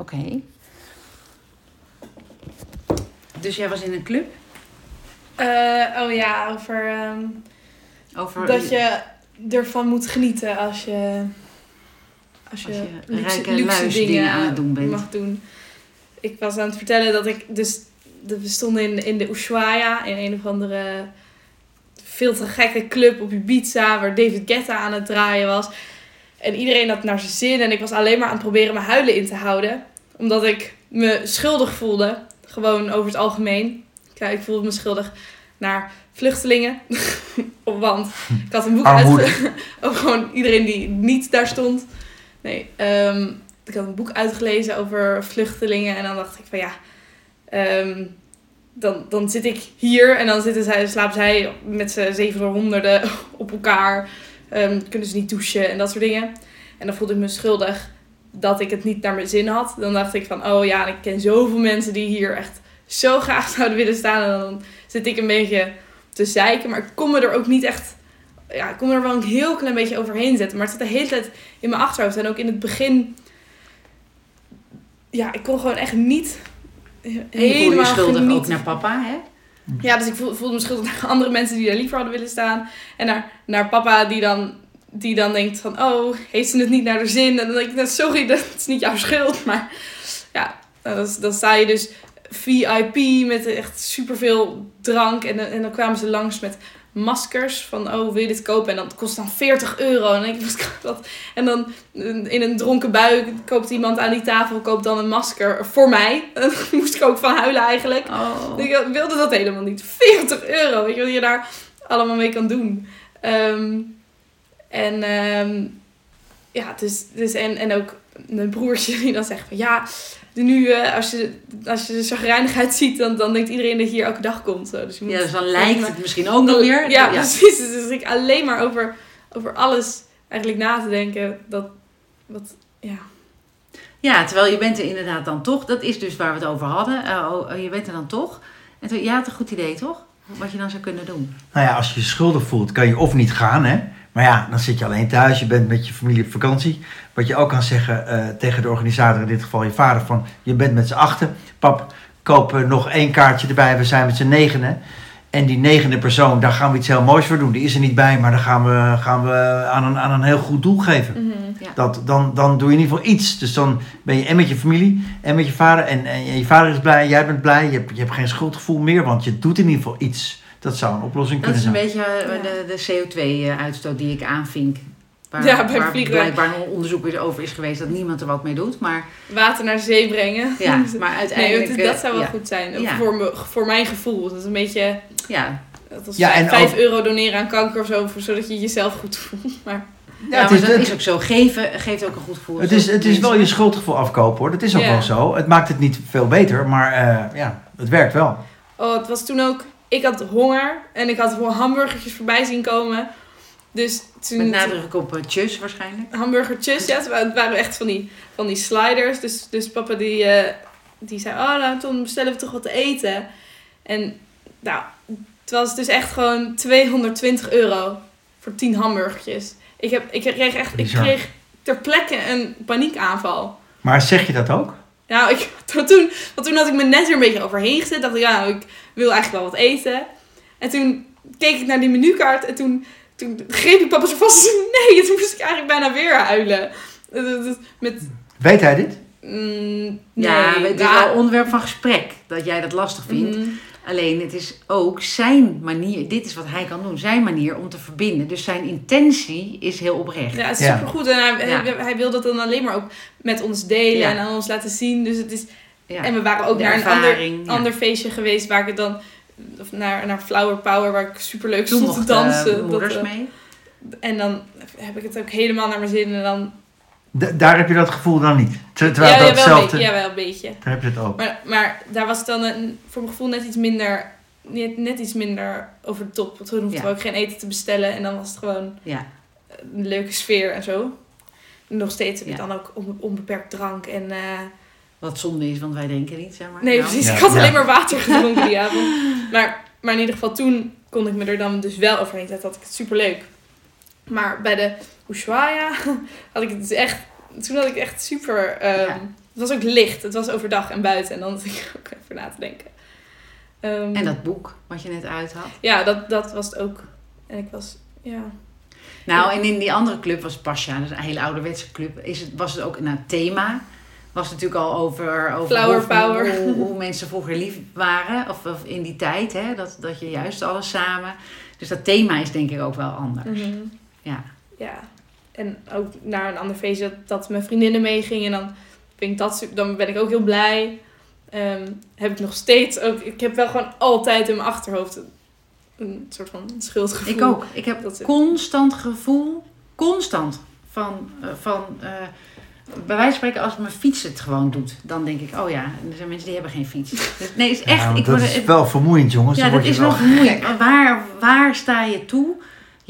Oké. Dus jij was in een club? Eh, oh ja, over ehm, Over dat je ervan moet genieten als je, als je, Als je luxe, rijke luxe dingen aan het doen bent. mag doen. Ik was aan het vertellen dat ik dus we stonden in, in de Ushuaia in een of andere veel te gekke club op Ibiza waar David Guetta aan het draaien was. En iedereen had naar zijn zin en ik was alleen maar aan het proberen mijn huilen in te houden. Omdat ik me schuldig voelde. Gewoon over het algemeen. Ik voelde me schuldig naar vluchtelingen. Want ik had een boek Armoede. uitge... Over gewoon iedereen die niet daar stond. Nee, ehm, ik had een boek uitgelezen over vluchtelingen. En dan dacht ik van ja... ehm, dan, dan zit ik hier en dan zitten zij, slapen zij met z'n zeven honderden op elkaar. Ehm, kunnen ze niet douchen en dat soort dingen. En dan voelde ik me schuldig dat ik het niet naar mijn zin had. Dan dacht ik van, oh ja, ik ken zoveel mensen die hier echt zo graag zouden willen staan. En dan zit ik een beetje te zeiken. Maar ik kon me er ook niet echt... Ja, ik kon me er wel een heel klein beetje overheen zetten. Maar het zat de hele tijd in mijn achterhoofd. En ook in het begin... Ja, ik kon gewoon echt niet En je helemaal schuldig ook naar papa, hè? Ja, dus ik voel- voelde me schuldig naar andere mensen die daar liever hadden willen staan. En naar, naar papa die dan, die dan denkt van... Oh, heeft ze het niet naar haar zin? En dan denk ik, nou, sorry, dat is niet jouw schuld. Maar ja, nou, dan, dan sta je dus VIP met echt superveel drank. En, dan- en dan kwamen ze langs met maskers van... Oh, wil je dit kopen? En dat kost dan 40 euro. En ik, wat? En dan in een dronken bui koopt iemand aan die tafel... Koopt dan een masker voor mij. En moest ik ook van huilen eigenlijk. Oh. Ik wilde dat helemaal niet. 40 euro, weet je wat je daar allemaal mee kan doen. Ehm, en ehm, ja, dus, dus en, en ook mijn broertje die dan zegt van ja, nu eh, als, je, als je er chagrijnigheid ziet, dan, dan denkt iedereen dat je hier elke dag komt. Zo. Dus je moet Ja, dus dan lijkt het misschien ook nog Ja, weer. precies. Dus ik alleen maar over, over alles eigenlijk na te denken. Dat, wat, ja. Ja, terwijl je bent er inderdaad dan toch. Dat is dus waar we het over hadden. Oh, je bent er dan toch. En toen, jij had een goed idee, toch? Wat je dan zou kunnen doen. Nou ja, als je je schuldig voelt, kan je of niet gaan, hè. Maar ja, dan zit je alleen thuis, je bent met je familie op vakantie. Wat je ook kan zeggen eh, tegen de organisator, in dit geval je vader, van je bent met z'n achten. Pap, koop eh, nog één kaartje erbij, we zijn met z'n negenen. En die negende persoon, daar gaan we iets heel moois voor doen. Die is er niet bij, maar dan gaan we, gaan we aan, een, aan een heel goed doel geven. Mhm. Dat, dan, dan doe je in ieder geval iets. Dus dan ben je en met je familie en met je vader. En, en je vader is blij, jij bent blij. Je hebt, je hebt geen schuldgevoel meer, want je doet in ieder geval iets. Dat zou een oplossing Dat is kunnen een zijn. beetje eh, Ja. de, de CO2-uitstoot die ik aanvink. Waar, Ja, bij waar vliegen. blijkbaar nog onderzoek is over is geweest dat niemand er wat mee doet. Maar Water naar zee brengen. ja, maar uiteindelijk... dat, dat eh, zou wel ja, goed zijn. Ja. Voor, me, voor mijn gevoel. Dat is een beetje... Ja, Dat is Ja, en 5 ook- euro doneren aan kanker of zo, voor- zodat je jezelf goed voelt. Maar ja, het maar is- dat het- is ook zo. Geven geeft ook een goed gevoel. Het is, het is wel je schuldgevoel afkopen hoor. Dat is ook Ja. wel zo. Het maakt het niet veel beter, maar eh, ja, het werkt wel. oh, het was toen ook... Ik had honger en ik had gewoon hamburgertjes voorbij zien komen. Dus toen... Met nadruk op uh, tjus waarschijnlijk. hamburgertjes. Ja, het wa- het waren echt van die, van die sliders. Dus, dus papa die, eh, die zei, oh nou, dan bestellen we toch wat te eten. En nou, het was dus echt gewoon 220 euro voor 10 hamburgertjes. Ik, heb, ik kreeg echt, ik kreeg ter plekke een paniekaanval. Maar zeg je dat ook? Nou, ik, toen, want toen had ik me net weer een beetje overheen gezet. Dacht ik, ja, ik wil eigenlijk wel wat eten. En toen keek ik naar die menukaart en toen, toen greep ik papa zo vast. Nee, en toen moest ik eigenlijk bijna weer huilen. Met, Weet hij dit? mm, Ja, nee, het is ja, wel onderwerp van gesprek dat jij dat lastig vindt. mhm. Alleen het is ook zijn manier, dit is wat hij kan doen, zijn manier om te verbinden. Dus zijn intentie is heel oprecht. Ja, het is Ja. supergoed. En hij, Ja. hij, hij wil dat dan alleen maar ook met ons delen Ja. en aan ons laten zien. Dus het is, Ja. En we waren ook De naar een ander, ander feestje geweest waar ik het dan... Of naar, naar Flower Power, waar ik superleuk Toen stond te mochten dansen. eh, moeders Dat, eh, mee. En dan heb ik het ook helemaal naar mijn zin. En dan daar heb je dat gevoel dan niet. Ter- Terwijl ja, dat ja, wel beetje, ja, wel een beetje. Daar heb je het ook. Maar, maar daar was het dan een, voor mijn gevoel net iets minder, net, net iets minder over de top. Want toen hoefden Ja. we ook geen eten te bestellen. En dan was het gewoon Ja. een leuke sfeer en zo. Nog steeds heb ik Ja. dan ook on- onbeperkt drank. En, eh, Wat zonde is, want wij drinken niet, zeg maar. nee, Nou, precies. Ja, ik had ja. alleen maar water gedronken die avond. Maar, maar in ieder geval toen kon ik me er dan dus wel overheen zetten. Had ik het super leuk. Maar bij de Ushuaia had ik het dus echt... Toen had ik echt super... ehm, Ja. Het was ook licht. Het was overdag en buiten. En dan zat ik ook even na te denken. Ehm, En dat boek wat je net uit had. Ja, dat, dat was het ook. En ik was, ja. Nou, en in die andere club was Pasja, dat is een hele ouderwetse club, is het, was het ook nou, het thema. Was het natuurlijk al over, over Flower hoe, power. Hoe, hoe mensen vroeger lief waren, of, of in die tijd, hè, dat, dat je juist alles samen. Dus dat thema is denk ik ook wel anders. Mhm. Ja. Ja. En ook naar een ander feestje dat, dat mijn vriendinnen meegingen. En dan, vind ik dat, dan ben ik ook heel blij. Ehm, heb ik nog steeds ook... Ik heb wel gewoon altijd in mijn achterhoofd een, een soort van schuldgevoel. Ik ook. Ik heb Dat constant gevoel, constant, van, eh, van eh, bij wijze van spreken, als mijn fiets het gewoon doet, dan denk ik, oh ja, er zijn mensen die hebben geen fiets. Dus, nee, is echt. Ja, ik dat word, is wel vermoeiend, jongens. ja, dat word is wel vermoeiend. Maar Waar, waar sta je toe?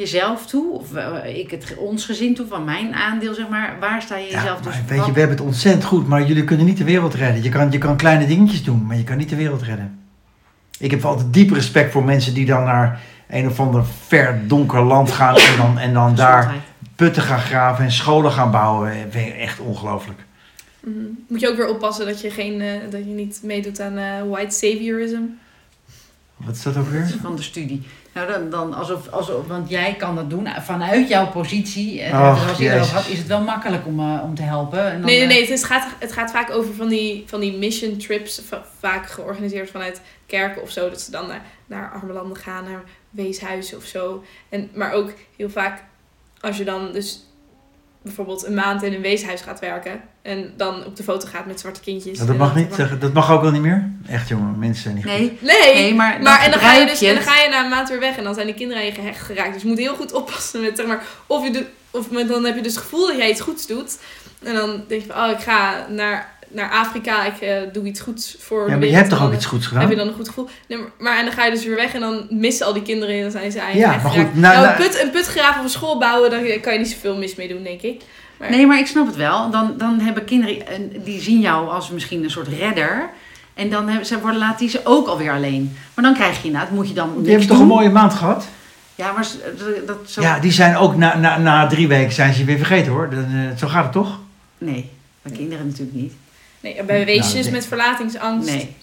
Jezelf toe? Of eh, ik het ons gezin toe, van mijn aandeel, zeg maar. Waar sta je Ja, jezelf maar dus? weet je, we hebben het ontzettend goed, maar jullie kunnen niet de wereld redden. Je kan, je kan kleine dingetjes doen, maar je kan niet de wereld redden. Ik heb altijd diep respect voor mensen die dan naar een of ander ver donker land gaan en dan, en dan daar putten gaan graven en scholen gaan bouwen. Vind ik Echt ongelooflijk. Mhm. Moet je ook weer oppassen dat je, geen, eh, dat je niet meedoet aan eh, white saviorism. Wat is dat ook weer? van de studie. Nou, dan, dan alsof, alsof, want jij kan dat doen vanuit jouw positie. eh, Och, zoals je had, is het wel makkelijk om, eh, om te helpen. En dan, Nee, nee, eh, nee. Het, is, gaat, het gaat vaak over van die, van die mission trips. va- Vaak georganiseerd vanuit kerken of zo. Dat ze dan naar, naar arme landen gaan, naar weeshuizen of zo. En, maar ook heel vaak als je dan dus bijvoorbeeld een maand in een weeshuis gaat werken. En dan op de foto gaat met zwarte kindjes. Ja, dat en mag niet. zeg, Dat mag ook wel niet meer. Echt jongen, mensen zijn niet goed. nee, Nee, nee, maar, dan maar en dan, ga je dus, en dan ga je na een maand weer weg en dan zijn die kinderen aan je gehecht geraakt. Dus je moet heel goed oppassen met zeg maar, of je doet, of met, dan heb je dus het gevoel dat jij iets goeds doet. En dan denk je van, oh, ik ga naar, naar Afrika, ik eh, doe iets goeds voor Ja, maar je hebt toch ook dan iets goeds Heb je gedaan? dan een goed gevoel? Nee, maar, maar en dan ga je dus weer weg en dan missen al die kinderen en dan zijn ze je Ja, maar goed, nou- nou, nou- een, put, een put graven of een school bouwen, daar kan je niet zoveel mis mee doen, denk ik. Maar, Nee, maar ik snap het wel. Dan, dan hebben kinderen, en die zien jou als misschien een soort redder. En dan hebben, ze worden, laat die ze ook alweer alleen. Maar dan krijg je inderdaad, moet je dan Die niks hebben toch een mooie maand gehad? Ja, maar dat zo... Ja, die zijn ook na, na, na drie weken zijn ze weer vergeten hoor. Dan, eh, zo gaat het toch? Nee, bij kinderen natuurlijk niet. Nee, bij weesjes Nou, nee. met verlatingsangst. Nee.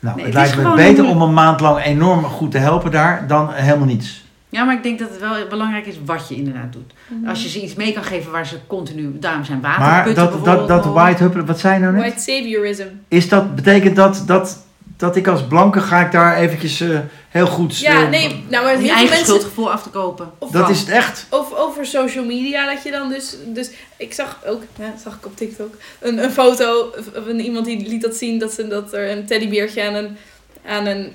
Nou, Nee, het lijkt me beter een- om een maand lang enorm goed te helpen daar dan helemaal niets. Ja, maar ik denk dat het wel belangrijk is wat je inderdaad doet. Mhm. Als je ze iets mee kan geven waar ze continu... Daarom zijn Maar waterputten dat, dat, bijvoorbeeld dat white huppelen, wat zei je nou net? White saviorism. Is dat, betekent dat, dat dat ik als blanke ga ik daar eventjes eh, heel goed... Ja, eh, nee, nou maar heel je veel eigen mensen... schuldgevoel af te kopen. Of Dat van- is het echt. Over, over social media dat je dan dus... Dus ik zag ook, ja, dat zag ik op TikTok, een, een foto van iemand die liet dat zien dat, ze, dat er een teddybeertje aan een, aan een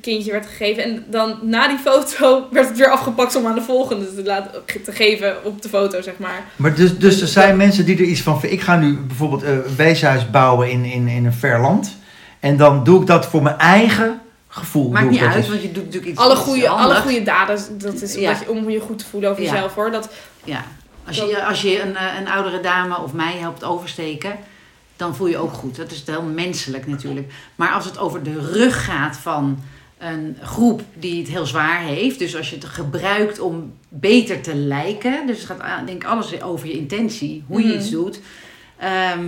kindje werd gegeven. En dan na die foto werd het weer afgepakt om aan de volgende te, laten, te geven op de foto, zeg maar. Maar dus, dus er zijn mensen die er iets van... Ik ga nu bijvoorbeeld eh, een weeshuis bouwen in, in, in een ver land. En dan doe ik dat voor mijn eigen gevoel. Maakt niet uit, dus. want je doet natuurlijk iets Alle goede, alle goede daden, dat is Ja. je, om je goed te voelen over Ja. jezelf hoor. Dat, Ja, als je, als je een, eh, een oudere dame of mij helpt oversteken, dan voel je ook goed. Dat is heel menselijk natuurlijk. Maar als het over de rug gaat van een groep die het heel zwaar heeft, dus als je het gebruikt om beter te lijken, dus het gaat aan- denk ik alles over je intentie, hoe je Mhm. iets doet. Ehm,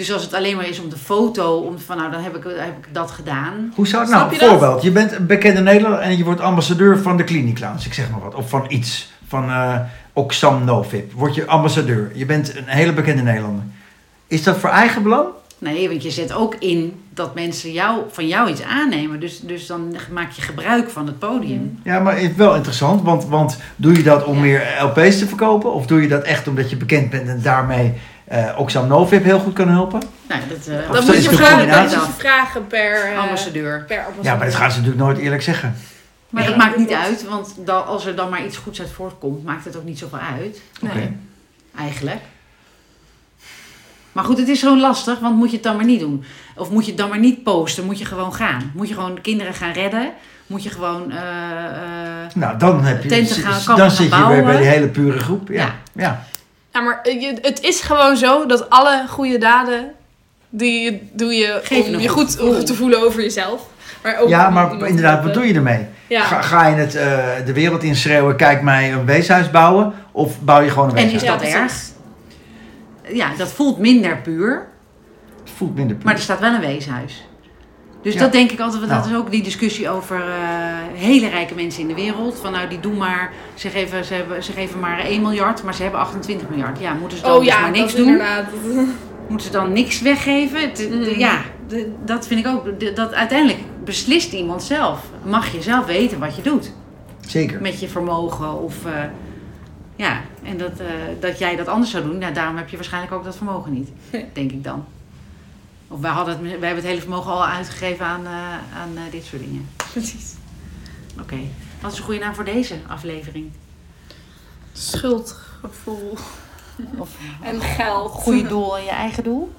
dus als het alleen maar is om de foto, om van nou dan heb ik, heb ik dat gedaan. Hoe zou het nou? je dat? Voorbeeld, je bent een bekende Nederlander en je wordt ambassadeur van de Clinic Clowns. Ik zeg maar wat. Of van iets. Van eh Oxam Novib. Word je ambassadeur. Je bent een hele bekende Nederlander. Is dat voor eigen belang? Nee, want je zet ook in dat mensen jou, van jou iets aannemen. Dus, dus dan maak je gebruik van het podium. Ja, maar het is wel interessant. Want, want doe je dat om Ja. meer LP's te verkopen? Of doe je dat echt omdat je bekend bent en daarmee eh Oxam Novib heel goed kan helpen? Nou, dat, eh, Of dat is moet je een vragen, dat vragen per, eh, ambassadeur. per ambassadeur. Ja, maar dat gaan ze natuurlijk nooit eerlijk zeggen. Maar Ja. dat maakt niet uit, want dan, als er dan maar iets goeds uit voortkomt, maakt het ook niet zoveel uit. Oké. Nee. Eigenlijk. Maar goed, het is gewoon lastig, want moet je het dan maar niet doen? Of moet je het dan maar niet posten? Moet je gewoon gaan? Moet je gewoon de kinderen gaan redden? Moet je gewoon. eh, eh, Nou, dan, heb je, Tenten zit- gaan- dan zit je weer bij die hele pure groep. Ja. Ja. ja. Ja, maar je, het is gewoon zo dat alle goede daden, die doe je Geef om je goed te voelen over jezelf. Maar ook Ja, om maar inderdaad, wat doe je ermee? Ja. Ga, ga je het eh, de wereld in schreeuwen, kijk mij een weeshuis bouwen? Of bouw je gewoon een En weeshuis? is dat Ja, erg? Ja, dat voelt minder puur. Het voelt minder puur. Maar er staat wel een weeshuis. Dus Ja. dat denk ik altijd, want dat Nou. is ook die discussie over eh, hele rijke mensen in de wereld. Van nou, die doen maar, ze geven, ze, hebben, ze geven maar 1 miljard, maar ze hebben 28 miljard. Ja, moeten ze dan Oh dus ja, maar niks doen? inderdaad. Moeten ze dan niks weggeven? De- Mm. ja, de- dat vind ik ook. de- dat uiteindelijk beslist iemand zelf. Mag je zelf weten wat je doet Zeker. met je vermogen of... eh, ja, en dat, eh, dat jij dat anders zou doen, nou, daarom heb je waarschijnlijk ook dat vermogen niet. Denk ik dan. Of wij, hadden het, wij hebben het hele vermogen al uitgegeven aan, eh, aan eh, dit soort dingen. Precies. Oké. Wat is een goede naam voor deze aflevering? Schuldgevoel. Of En geld. goede doel en je eigen doel?